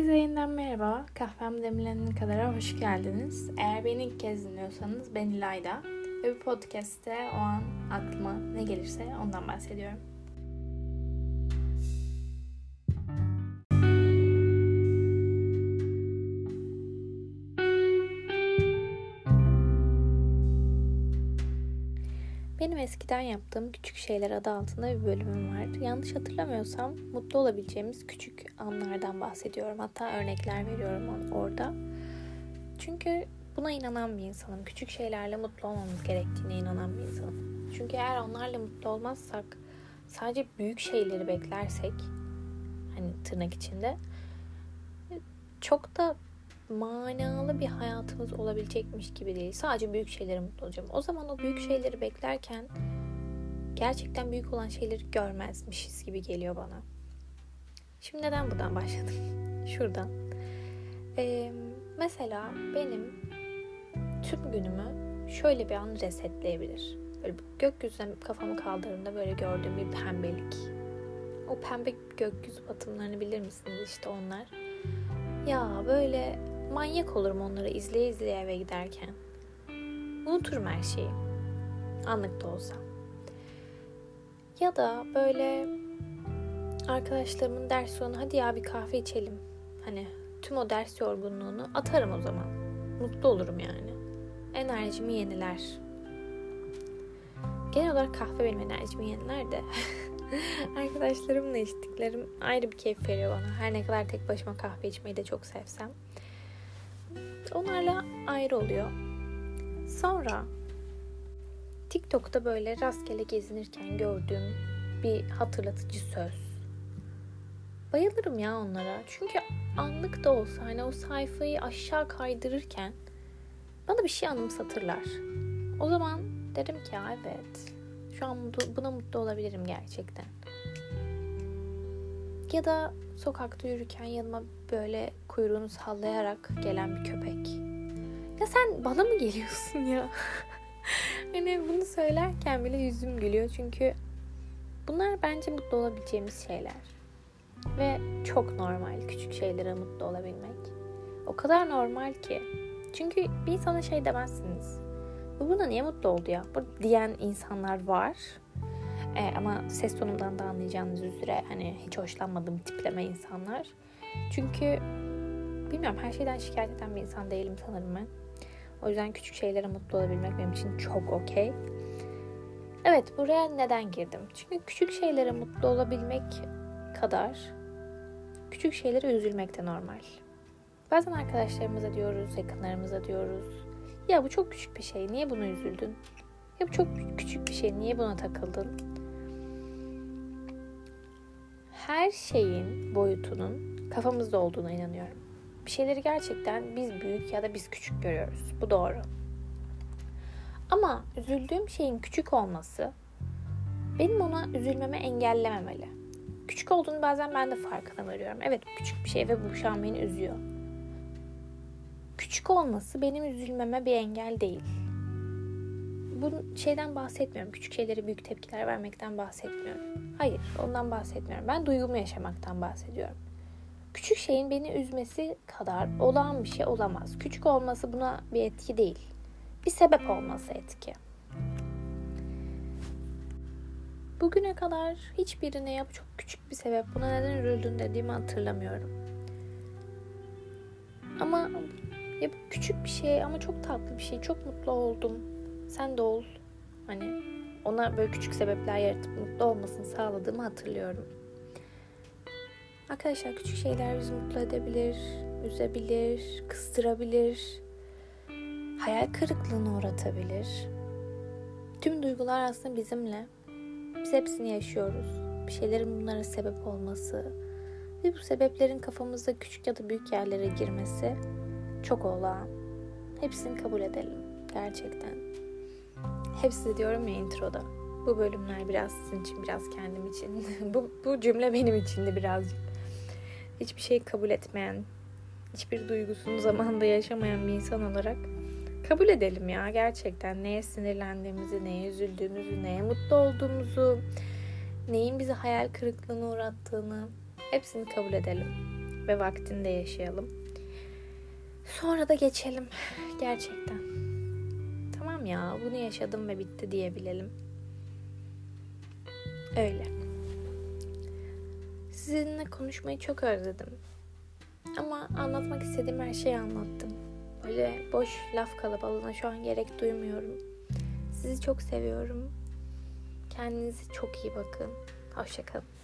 Herkese yeniden merhaba. Kahvem demlenene kadar hoş geldiniz. Eğer beni ilk kez dinliyorsanız ben İlayda. Ve bu podcast'te o an aklıma ne gelirse ondan bahsediyorum. Benim eskiden yaptığım küçük şeyler adı altında bir bölümüm var. Yanlış hatırlamıyorsam mutlu olabileceğimiz küçük anlardan bahsediyorum. Hatta örnekler veriyorum orada. Çünkü buna inanan bir insanım. Küçük şeylerle mutlu olmamız gerektiğine inanan bir insanım. Çünkü eğer onlarla mutlu olmazsak, sadece büyük şeyleri beklersek, hani tırnak içinde, çok da manalı bir hayatımız olabilecekmiş gibi değil. Sadece büyük şeylere mutlu olacağım. O zaman o büyük şeyleri beklerken gerçekten büyük olan şeyleri görmezmişiz gibi geliyor bana. Şimdi neden buradan başladım? Şuradan. Ee, mesela benim tüm günümü şöyle bir an resetleyebilir. Böyle gökyüzüne kafamı kaldırdığımda böyle gördüğüm bir pembelik. O pembe gökyüzü batımlarını bilir misiniz? İşte onlar. Ya böyle Manyak olurum onları izleye izleye eve giderken. Unuturum her şeyi. Anlık da olsa. Ya da böyle arkadaşlarımın ders sonu hadi ya bir kahve içelim. Hani tüm o ders yorgunluğunu atarım o zaman. Mutlu olurum yani. Enerjimi yeniler. Genel olarak kahve benim enerjimi yeniler de. Arkadaşlarımla içtiklerim ayrı bir keyif veriyor bana. Her ne kadar tek başıma kahve içmeyi de çok sevsem. Onlarla ayrı oluyor. Sonra TikTok'ta böyle rastgele gezinirken gördüğüm bir hatırlatıcı söz. Bayılırım ya onlara. Çünkü anlık da olsa hani o sayfayı aşağı kaydırırken bana bir şey anımsatırlar. O zaman derim ki evet şu an buna mutlu olabilirim gerçekten. Ya da sokakta yürürken yanıma böyle kuyruğunu sallayarak gelen bir köpek. Ya sen bana mı geliyorsun ya? hani bunu söylerken bile yüzüm gülüyor çünkü bunlar bence mutlu olabileceğimiz şeyler. Ve çok normal küçük şeylere mutlu olabilmek. O kadar normal ki. Çünkü bir insana şey demezsiniz. Bu buna niye mutlu oldu ya? Bu diyen insanlar var. E, ama ses tonumdan da anlayacağınız üzere hani hiç hoşlanmadığım tipleme insanlar. Çünkü bilmiyorum her şeyden şikayet eden bir insan değilim sanırım ben. O yüzden küçük şeylere mutlu olabilmek benim için çok okey. Evet buraya neden girdim? Çünkü küçük şeylere mutlu olabilmek kadar küçük şeylere üzülmek de normal. Bazen arkadaşlarımıza diyoruz, yakınlarımıza diyoruz. Ya bu çok küçük bir şey, niye buna üzüldün? Ya bu çok küçük bir şey, niye buna takıldın? Her şeyin boyutunun kafamızda olduğuna inanıyorum. Bir şeyleri gerçekten biz büyük ya da biz küçük görüyoruz. Bu doğru. Ama üzüldüğüm şeyin küçük olması benim ona üzülmeme engellememeli. Küçük olduğunu bazen ben de farkına varıyorum. Evet küçük bir şey ve bu şu an beni üzüyor. Küçük olması benim üzülmeme bir engel değil bu şeyden bahsetmiyorum. Küçük şeylere büyük tepkiler vermekten bahsetmiyorum. Hayır, ondan bahsetmiyorum. Ben duygumu yaşamaktan bahsediyorum. Küçük şeyin beni üzmesi kadar olağan bir şey olamaz. Küçük olması buna bir etki değil. Bir sebep olması etki. Bugüne kadar hiçbirine ya çok küçük bir sebep buna neden üzüldün dediğimi hatırlamıyorum. Ama ya küçük bir şey ama çok tatlı bir şey. Çok mutlu oldum sen de ol. Hani ona böyle küçük sebepler yaratıp mutlu olmasını sağladığımı hatırlıyorum. Arkadaşlar küçük şeyler bizi mutlu edebilir, üzebilir, kıstırabilir, hayal kırıklığına uğratabilir. Tüm duygular aslında bizimle. Biz hepsini yaşıyoruz. Bir şeylerin bunlara sebep olması ve bu sebeplerin kafamızda küçük ya da büyük yerlere girmesi çok olağan. Hepsini kabul edelim gerçekten. Hepsi diyorum ya introda. Bu bölümler biraz sizin için, biraz kendim için. bu, bu cümle benim için de birazcık. Hiçbir şey kabul etmeyen, hiçbir duygusunu zamanda yaşamayan bir insan olarak kabul edelim ya gerçekten. Neye sinirlendiğimizi, neye üzüldüğümüzü, neye mutlu olduğumuzu, neyin bizi hayal kırıklığına uğrattığını hepsini kabul edelim. ve vaktinde yaşayalım. Sonra da geçelim gerçekten. Tamam ya bunu yaşadım ve bitti diyebilelim. Öyle. Sizinle konuşmayı çok özledim. Ama anlatmak istediğim her şeyi anlattım. Böyle boş laf kalabalığına şu an gerek duymuyorum. Sizi çok seviyorum. Kendinize çok iyi bakın. Hoşçakalın.